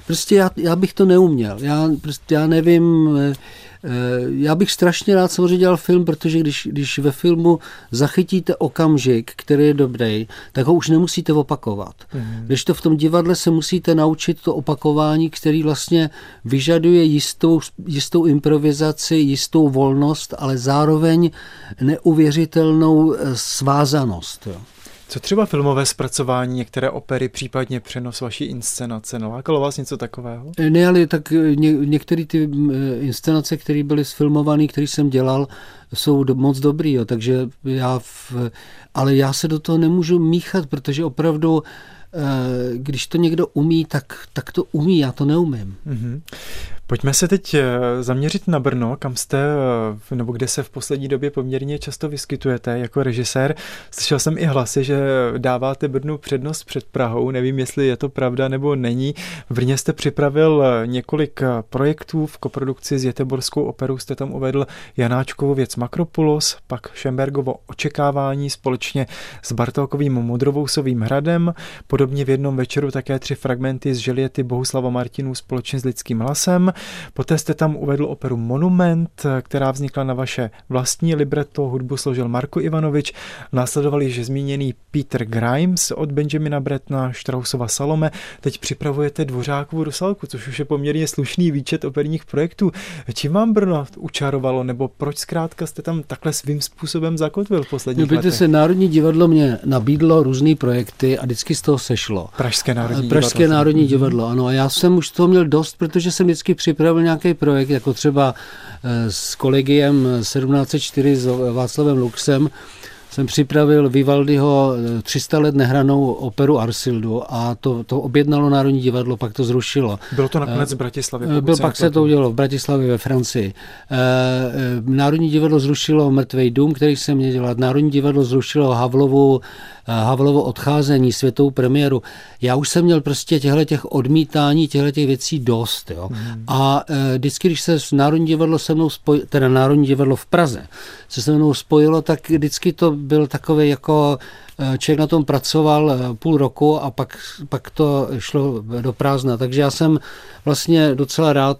prostě já, já bych to neuměl. Já, prostě já nevím, eh, já bych strašně rád samozřejmě dělal film, protože když, když ve filmu zachytíte okamžik, který je dobrý, tak ho už nemusíte opakovat. Mm. Když to v tom divadle se musíte naučit to opakování, který vlastně vyžaduje jistou, jistou improvizaci, jistou volnost, ale zároveň neuvěřitelnou eh, svázanost. Jo. Co třeba filmové zpracování, některé opery, případně přenos vaší inscenace? Nalákalo vás něco takového? Eh, ne, ale tak eh, ně, některé ty eh, inscenace, které byly sfilmované, které jsem dělal, jsou do, moc dobrý, jo, takže já, v, ale já se do toho nemůžu míchat, protože opravdu když to někdo umí, tak, tak to umí, já to neumím. Mm-hmm. Pojďme se teď eh, zaměřit na Brno, kam jste, eh, nebo kde se v poslední době poměrně často vyskytujete jako režisér. Slyšel jsem i hlasy, že dáváte Brnu přednost před Prahou. Nevím, jestli je to pravda nebo není. V Brně jste připravil eh, několik projektů v koprodukci s Jeteborskou operou. Jste tam uvedl Janáčkovu věc Makropulos, pak Šembergovo očekávání společně s Bartolkovým Modrovousovým hradem. Podobně v jednom večeru také tři fragmenty z Želiety Bohuslava Martinů společně s lidským hlasem. Poté jste tam uvedl operu Monument, která vznikla na vaše vlastní libretto, hudbu složil Marko Ivanovič, následoval již zmíněný Peter Grimes od Benjamina Bretna, Straussova Salome, teď připravujete Dvořákovu Rusalku, což už je poměrně slušný výčet operních projektů. Čím vám Brno učarovalo, nebo proč zkrátka jste tam takhle svým způsobem zakotvil v posledních no, letech? se, Národní divadlo mě nabídlo různé projekty a vždycky z toho sešlo. Pražské národní Pražské divadlo. národní divadlo, ano. A já jsem už toho měl dost, protože jsem vždycky připravil nějaký projekt, jako třeba eh, s kolegiem 1704 s Václavem Luxem, jsem připravil Vivaldiho 300 let nehranou operu Arsildu a to, to objednalo Národní divadlo, pak to zrušilo. Bylo to nakonec v Bratislavě? Eh, Byl, pak se to udělalo v Bratislavě ve Francii. Eh, Národní divadlo zrušilo Mrtvej dům, který se měl dělat. Národní divadlo zrušilo Havlovu Havlovo odcházení, světovou premiéru. Já už jsem měl prostě těchto těch odmítání, těchto těch věcí dost. Jo. Mm. A e, vždycky, když se Národní divadlo se mnou spojilo, teda Národní divadlo v Praze se se mnou spojilo, tak vždycky to byl takový jako člověk na tom pracoval e, půl roku a pak, pak to šlo do prázdna. Takže já jsem vlastně docela rád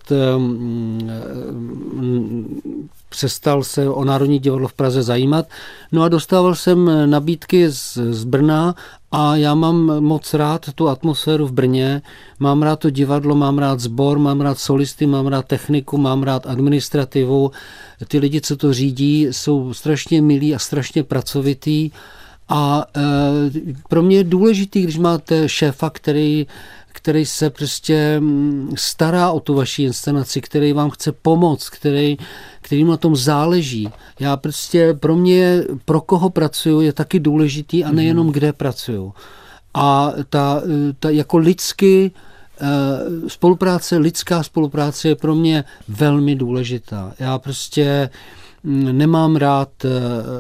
přestal se o Národní divadlo v Praze zajímat. No a dostával jsem nabídky z, z Brna a já mám moc rád tu atmosféru v Brně, mám rád to divadlo, mám rád sbor, mám rád solisty, mám rád techniku, mám rád administrativu. Ty lidi, co to řídí, jsou strašně milí a strašně pracovitý. A e, pro mě je důležitý, když máte šéfa, který který se prostě mm, stará o tu vaši inscenaci, který vám chce pomoct, který, který na tom záleží. Já prostě, pro mě, pro koho pracuju, je taky důležitý a nejenom mm. kde pracuju. A ta, ta jako lidsky, eh, spolupráce, lidská spolupráce je pro mě velmi důležitá. Já prostě nemám rád eh,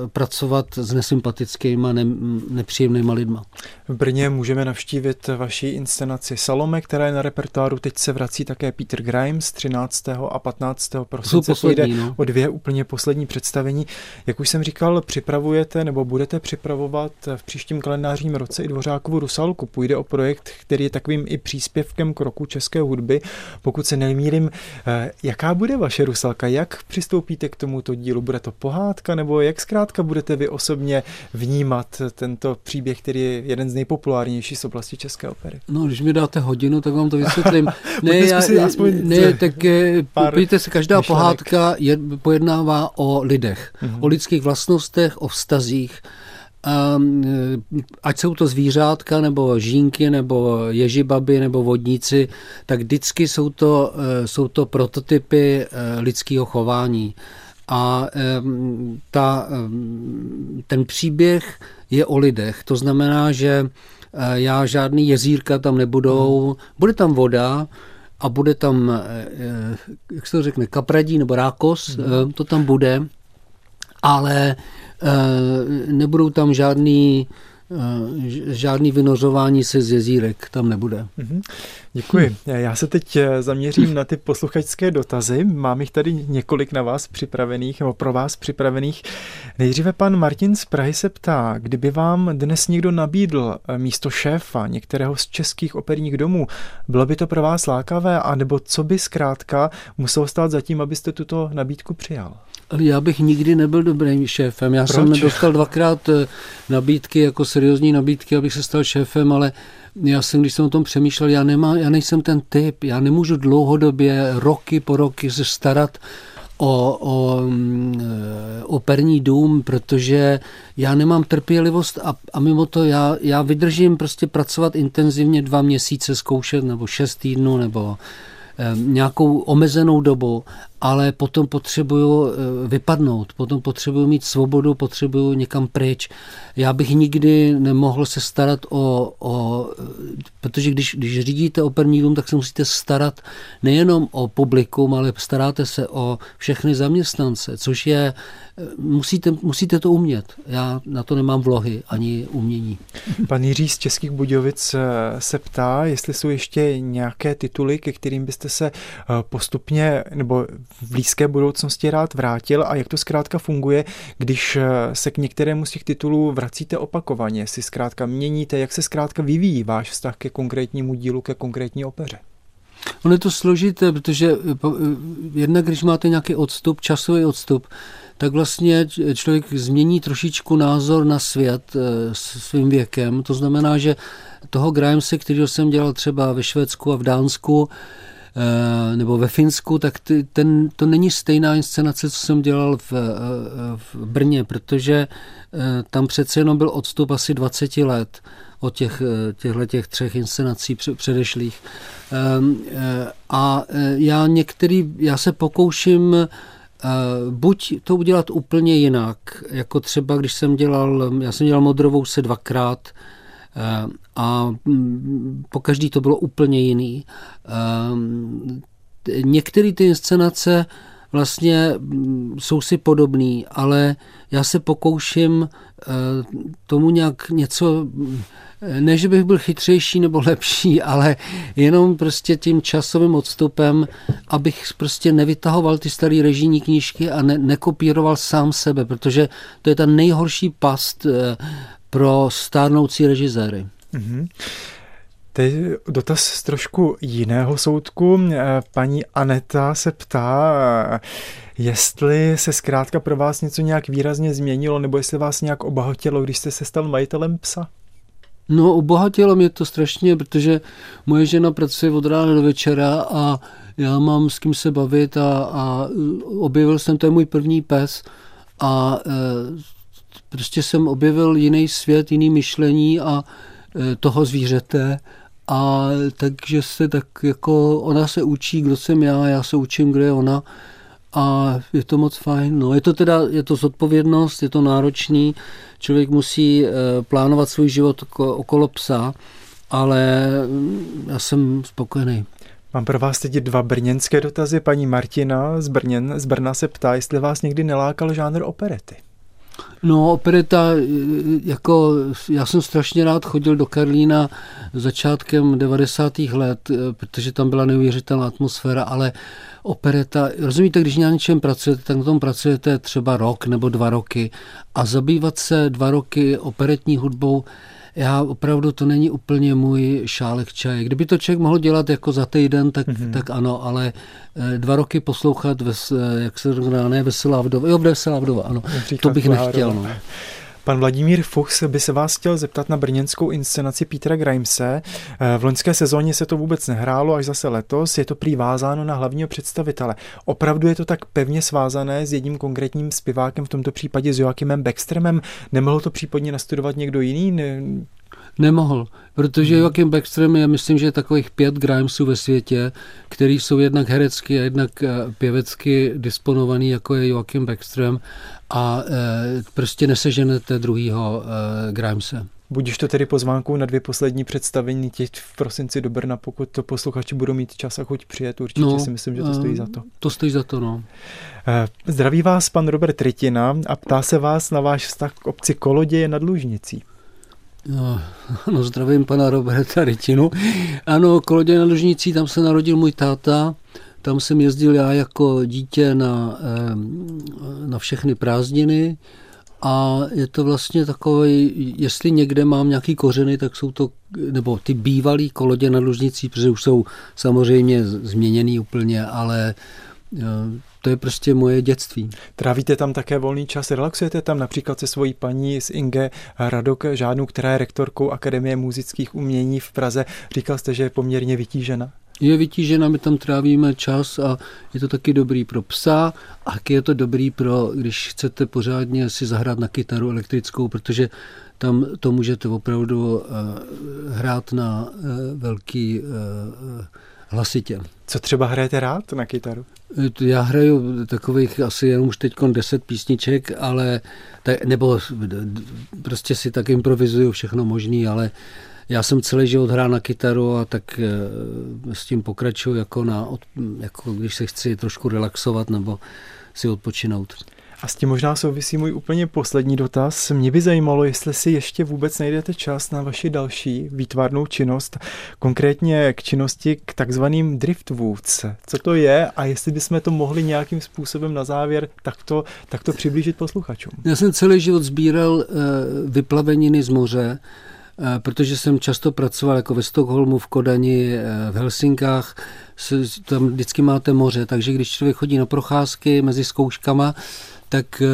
pracovat s nesympatickými, ne, nepříjemnými lidma. V Brně můžeme navštívit vaši inscenaci Salome, která je na repertoáru. Teď se vrací také Peter Grimes 13. a 15. prosince. Poslední, no. o dvě úplně poslední představení. Jak už jsem říkal, připravujete nebo budete připravovat v příštím kalendářním roce i Dvořákovu Rusalku. Půjde o projekt, který je takovým i příspěvkem k roku české hudby. Pokud se nemýlím, eh, jaká bude vaše Rusalka? Jak přistoupíte k tomuto dílu? Bude to pohádka nebo jak zkrátka budete vy osobně vnímat tento příběh, který je jeden z nejpopulárnějších z oblasti české opery? No, když mi dáte hodinu, tak vám to vysvětlím. <laughs> ne, já, ne, tak eh, pár víte se, každá myšlenek. pohádka je, pojednává o lidech, mm-hmm. o lidských vlastnostech, o vztazích. Um, ať jsou to zvířátka, nebo žínky, nebo ježibaby, nebo vodníci, tak vždycky jsou to, uh, jsou to prototypy lidského chování. A ta, ten příběh je o lidech. To znamená, že uh, já žádný jezírka tam nebudou, hmm. bude tam voda, a bude tam, jak se to řekne, kapradí nebo rákos, hmm. to tam bude, ale nebudou tam žádný žádný vynořování se z jezírek tam nebude. Mhm. Děkuji. Já se teď eh, zaměřím na ty posluchačské dotazy. Mám jich tady několik na vás připravených, nebo pro vás připravených. Nejdříve pan Martin z Prahy se ptá, kdyby vám dnes někdo nabídl místo šéfa některého z českých operních domů, bylo by to pro vás lákavé, anebo co by zkrátka muselo stát zatím, abyste tuto nabídku přijal? Ale já bych nikdy nebyl dobrým šéfem. Já Proč? jsem dostal dvakrát eh, nabídky, jako seriózní nabídky, abych se stal šéfem, ale já jsem, když jsem o tom přemýšlel, já, nemá, já nejsem ten typ, já nemůžu dlouhodobě, roky po roky se starat o, o mm, eh, operní dům, protože já nemám trpělivost a, a mimo to já, já vydržím prostě pracovat intenzivně dva měsíce, zkoušet nebo šest týdnů nebo eh, nějakou omezenou dobu ale potom potřebuju eh, vypadnout, potom potřebuju mít svobodu, potřebuju někam pryč. Já bych nikdy nemohl se starat o, o protože když, když řídíte operní dům, tak se musíte starat nejenom o publikum, ale staráte se o všechny zaměstnance, což je, eh, musíte, musíte to umět. Já na to nemám vlohy ani umění. Pan Jiří z Českých Budějovic eh, se ptá, jestli jsou ještě nějaké tituly, ke kterým byste se postupně nebo v blízké budoucnosti rád vrátil a jak to zkrátka funguje, když eh, se k některému z těch titulů vracíte opakovaně, si zkrátka měníte, jak se zkrátka vyvíjí váš vztah ke konkrétnímu dílu, ke konkrétní opeře? Ono je to složité, protože eh, eh, jednak, když máte nějaký odstup, časový odstup, tak vlastně člověk změní trošičku názor na svět svým věkem. To znamená, že toho Grimese, kterého jsem dělal třeba ve Švédsku a v Dánsku, nebo ve Finsku, tak ty, ten, to není stejná inscenace, co jsem dělal v, eh, v Brně, protože eh, tam přece jenom byl odstup asi 20 let od těch, těchto těch třech inscenací předešlých. Ehm, a já některý, já se pokouším buď to udělat úplně jinak, jako třeba když jsem dělal, já jsem dělal Modrovou se dvakrát, Eh, a mm, po každý to bylo úplně jiný. Eh, některé ty inscenace vlastně mm, jsou si podobný, ale já se pokouším eh, tomu nějak něco, ne, že bych byl chytřejší nebo lepší, ale jenom prostě tím časovým odstupem, abych prostě nevytahoval ty staré režijní knížky a ne, nekopíroval sám sebe, protože to je ta nejhorší past pro stárnoucí režiséry. Mm-hmm. Teď dotaz z trošku jiného soudku. Paní Aneta se ptá, jestli se zkrátka pro vás něco nějak výrazně změnilo, nebo jestli vás nějak obohatilo, když jste se stal majitelem psa? No, obohatilo mě to strašně, protože moje žena pracuje od rána do večera a já mám s kým se bavit a, a objevil jsem, to je můj první pes a e, prostě jsem objevil jiný svět, jiný myšlení a e, toho zvířete a takže se tak jako, ona se učí, kdo jsem já, já se učím, kdo je ona a je to moc fajn. No, je to teda, je to zodpovědnost, je to náročný, člověk musí e, plánovat svůj život okolo psa, ale mm, já jsem spokojený. Mám pro vás teď dva brněnské dotazy. Paní Martina z, Brněn, z Brna se ptá, jestli vás někdy nelákal žánr operety. No, opereta, jako já jsem strašně rád chodil do Karlína začátkem 90. let, protože tam byla neuvěřitelná atmosféra, ale opereta, rozumíte, když na něčem pracujete, tak na tom pracujete třeba rok nebo dva roky a zabývat se dva roky operetní hudbou, já opravdu to není úplně můj šálek čaje. Kdyby to člověk mohl dělat jako za týden, tak, mm-hmm. tak ano, ale eh, dva roky poslouchat, ves, eh, jak se říká, ne, veselá vdova, jo, veselá vdova, ano, to bych nechtěl. No. Pan Vladimír Fuchs by se vás chtěl zeptat na brněnskou inscenaci Petra Grimese. Eh, v loňské sezóně se to vůbec nehrálo, až zase letos. Je to prý vázáno na hlavního představitele. Opravdu je to tak pevně svázané s jedním konkrétním zpěvákem, v tomto případě s Joachimem Beckstremem? Nemohl to případně nastudovat někdo jiný? Nemohl, protože hmm. Joachim Beckström je, myslím, že takových pět Grimesů ve světě, který jsou jednak herecky a jednak eh, pěvecky disponovaný, jako je Joachim Beckström a e, prostě neseženete druhýho e, Grimese. Budíš to tedy pozvánkou na dvě poslední představení teď v prosinci do Brna, pokud to posluchači budou mít čas a chuť přijet, určitě no, si myslím, že to stojí za to. To stojí za to, no. Zdraví vás pan Robert Rytina a ptá se vás na váš vztah k obci Koloděje nad Lužnicí. No, no, zdravím pana Roberta Rytinu. Ano, Kolodě na Lužnicí, tam se narodil můj táta, tam jsem jezdil já jako dítě na, na všechny prázdniny a je to vlastně takový, jestli někde mám nějaký kořeny, tak jsou to, nebo ty bývalý kolodě na Lužnicí, protože už jsou samozřejmě změněný úplně, ale to je prostě moje dětství. Trávíte tam také volný čas, relaxujete tam například se svojí paní z Inge Radok Žádnou, která je rektorkou Akademie muzických umění v Praze. Říkal jste, že je poměrně vytížena? Je vytížena, my tam trávíme čas a je to taky dobrý pro psa a je to dobrý pro, když chcete pořádně si zahrát na kytaru elektrickou, protože tam to můžete opravdu uh, hrát na uh, velký uh, hlasitě. Co třeba hrajete rád na kytaru? Já hraju takových asi jenom už teď deset písniček, ale tak, nebo prostě si tak improvizuju všechno možný, ale já jsem celý život hrál na kytaru a tak eh, s tím pokračuju jako, na, jako když se chci trošku relaxovat nebo si odpočinout. A s tím možná souvisí můj úplně poslední dotaz. Mě by zajímalo, jestli si ještě vůbec najdete čas na vaši další výtvarnou činnost, konkrétně k činnosti k takzvaným driftwoods. Co to je a jestli bychom to mohli nějakým způsobem na závěr takto, takto přiblížit posluchačům? Já jsem celý život sbíral eh, vyplaveniny z moře, eh, protože jsem často pracoval jako ve Stockholmu, v Kodani, eh, v Helsinkách, tam vždycky máte moře, takže když člověk chodí na procházky mezi zkouškama, tak eh,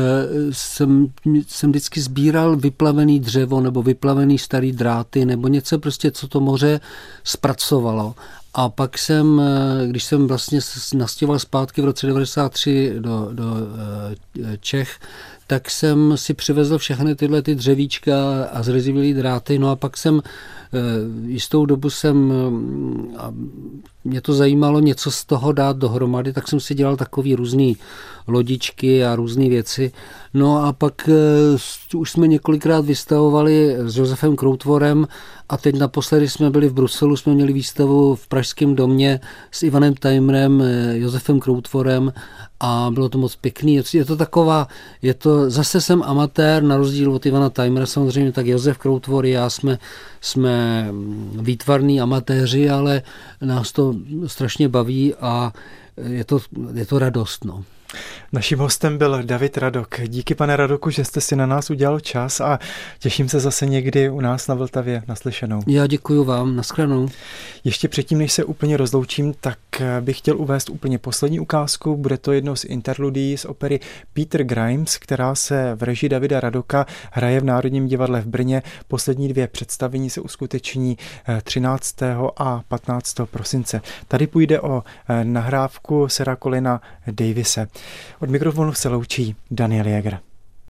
jsem, jsem vždycky sbíral vyplavený dřevo nebo vyplavený starý dráty nebo něco prostě, co to moře zpracovalo. A pak jsem, eh, když jsem vlastně nastěval zpátky v roce 93 do, do eh, Čech, tak jsem si přivezl všechny tyhle ty dřevíčka a zrezivělý dráty, no a pak jsem jistou dobu jsem, a mě to zajímalo něco z toho dát dohromady, tak jsem si dělal takový různý lodičky a různé věci. No a pak uh, už jsme několikrát vystavovali s Josefem Kroutvorem a teď naposledy jsme byli v Bruselu, jsme měli výstavu v Pražském domě s Ivanem Tajmrem, eh, Josefem Kroutvorem a bylo to moc pěkný. Je to taková, je to, zase jsem amatér, na rozdíl od Ivana Tajmera samozřejmě, tak Josef Kroutvor já jsme, jsme výtvarní amatéři, ale nás to strašně baví a je to, je to radost. No. Naším hostem byl David Radok. Díky, pane Radoku, že jste si na nás udělal čas a těším se zase někdy u nás na Vltavě naslyšenou. Já děkuji vám, nashledanou. Ještě předtím, než se úplně rozloučím, tak bych chtěl uvést úplně poslední ukázku. Bude to jedno z interludí z opery Peter Grimes, která se v režii Davida Radoka hraje v Národním divadle v Brně. Poslední dvě představení se uskuteční 13. Eh, a 15. prosince. Tady půjde o eh, nahrávku Sera Colina Davise. Od mikrofonu se loučí Daniel Jäger.